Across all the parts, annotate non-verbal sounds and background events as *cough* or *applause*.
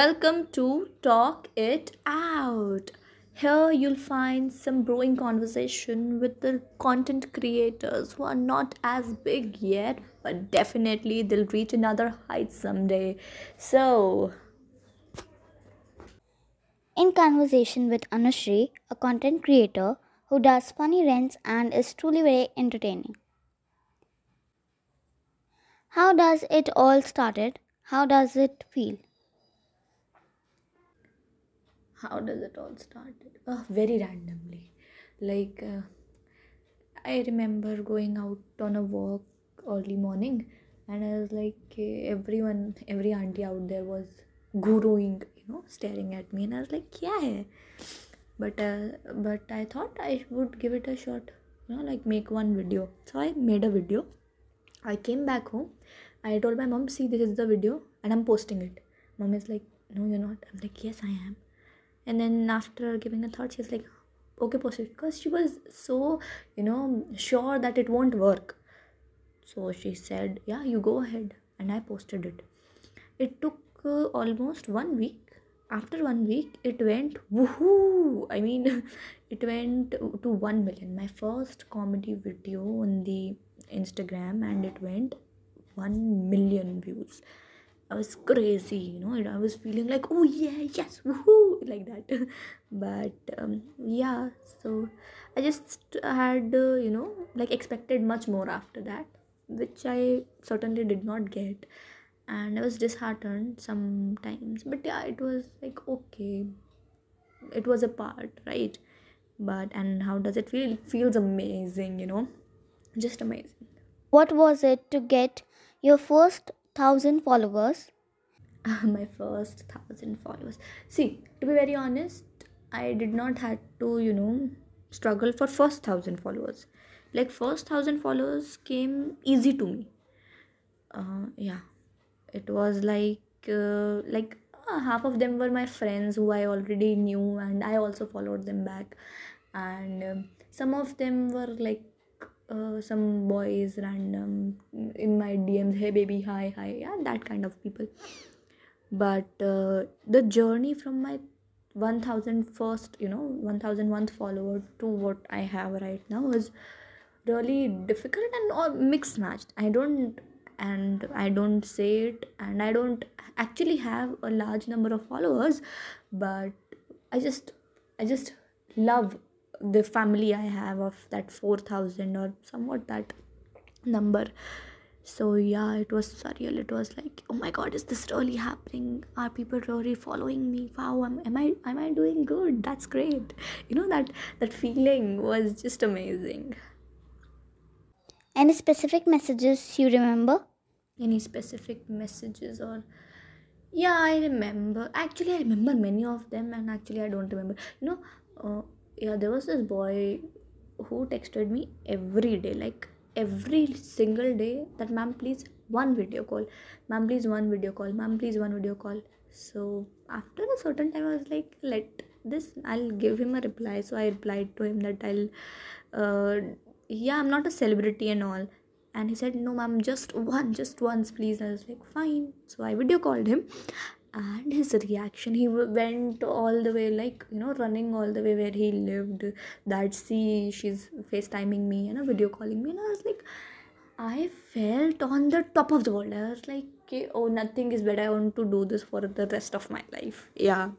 Welcome to Talk It Out. Here you'll find some brewing conversation with the content creators who are not as big yet, but definitely they'll reach another height someday. So, In conversation with Anushri, a content creator who does funny rants and is truly very entertaining. How does it all started? How does it feel? How does it all start? Oh, very randomly. Like, uh, I remember going out on a walk early morning, and I was like, everyone, every auntie out there was guruing, you know, staring at me, and I was like, yeah. But uh, but I thought I would give it a shot, you know, like make one video. So I made a video. I came back home. I told my mom, see, this is the video, and I'm posting it. Mom is like, no, you're not. I'm like, yes, I am. And then after giving a thought, she's like, okay, post it. Because she was so, you know, sure that it won't work. So she said, yeah, you go ahead. And I posted it. It took uh, almost one week. After one week, it went woohoo! I mean, *laughs* it went to 1 million. My first comedy video on the Instagram, and it went 1 million views. I was crazy, you know, and I was feeling like, oh yeah, yes, woohoo, like that. *laughs* but um, yeah, so I just had, uh, you know, like expected much more after that, which I certainly did not get. And I was disheartened sometimes, but yeah, it was like okay, it was a part, right? But and how does it feel? It feels amazing, you know, just amazing. What was it to get your first thousand followers? my first thousand followers. See, to be very honest, I did not had to, you know, struggle for first thousand followers. Like first thousand followers came easy to me. Uh, yeah, it was like uh, like uh, half of them were my friends who I already knew, and I also followed them back, and um, some of them were like uh, some boys random in my DMs. Hey baby, hi hi, yeah, that kind of people but uh, the journey from my 1000 first you know 1001th follower to what i have right now is really difficult and all mixed matched i don't and i don't say it and i don't actually have a large number of followers but i just i just love the family i have of that 4000 or somewhat that number. So yeah it was surreal. It was like oh my god is this really happening? Are people really following me? Wow am, am i am i doing good? That's great. You know that that feeling was just amazing. Any specific messages you remember? any specific messages or yeah i remember. Actually i remember many of them and actually i don't remember. You know uh, yeah there was this boy who texted me every day like every single day that ma'am please one video call. Ma'am please one video call. Ma'am please one video call. So after a certain time i was like let this i'll give him a reply. So i replied to him that i'll uh, yeah i'm not a celebrity and all. And he said no ma'am just one just once please. I was like fine. So i video called him and his reaction he went all the way like you know running all the way where he lived. That see she's facetiming me you know video calling me. And i was like i felt on the top of the world. I was like okay, oh nothing is better. I want to do this for the rest of my life. Yeah.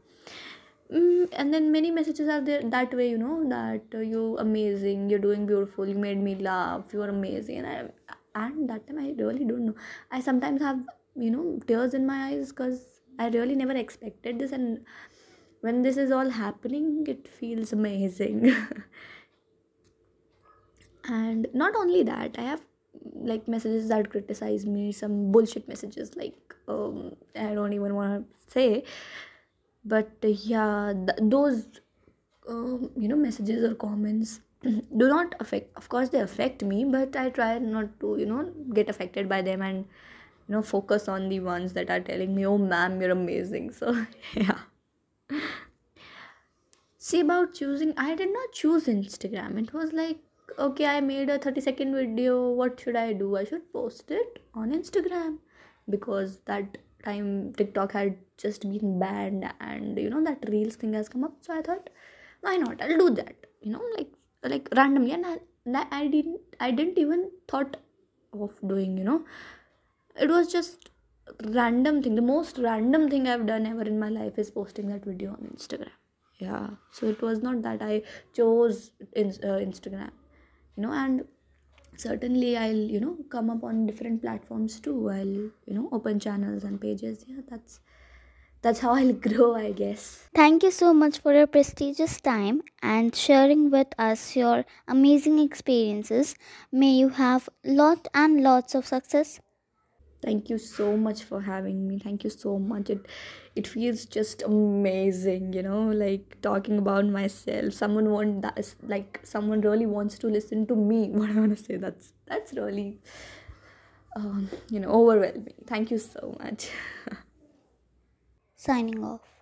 Mm, and then many messages are there that way you know that uh, you amazing. You're doing beautiful. You made me laugh. You're amazing. And I, and that time i really don't know. I sometimes have you know tears in my eyes because i really never expected this and when this is all happening it feels amazing. *laughs* And not only that i have like messages that criticize me some bullshit messages like um i don't even want to say. But uh, yeah th- those um, you know messages or comments *clears throat* do not affect of course they affect me but i try not to you know get affected by them and you know focus on the ones that are telling me oh ma'am you're amazing *laughs* so yeah see about choosing i did not choose instagram it was like okay i made a 30 second video what should i do i should post it on instagram because that time TikTok had just been banned and you know that reels thing has come up. So I thought, why not? I'll do that. You know, like like randomly and I, I didn't I didn't even thought of doing, you know. It was just random thing. The most random thing I've done ever in my life is posting that video on Instagram. Yeah. So it was not that I chose in, uh, Instagram, you know, and certainly i'll you know come up on different platforms too i'll you know open channels and pages yeah that's that's how i'll *laughs* grow i guess Thank you so much for your prestigious time and sharing with us your amazing experiences. May you have lot and lots of success. Thank you so much for having me. Thank you so much. It it feels just amazing you know like talking about myself. Someone want that is like someone really wants to listen to me *laughs* what i want to say. That's that's really um, you know overwhelming. Thank you so much. *laughs* Signing off.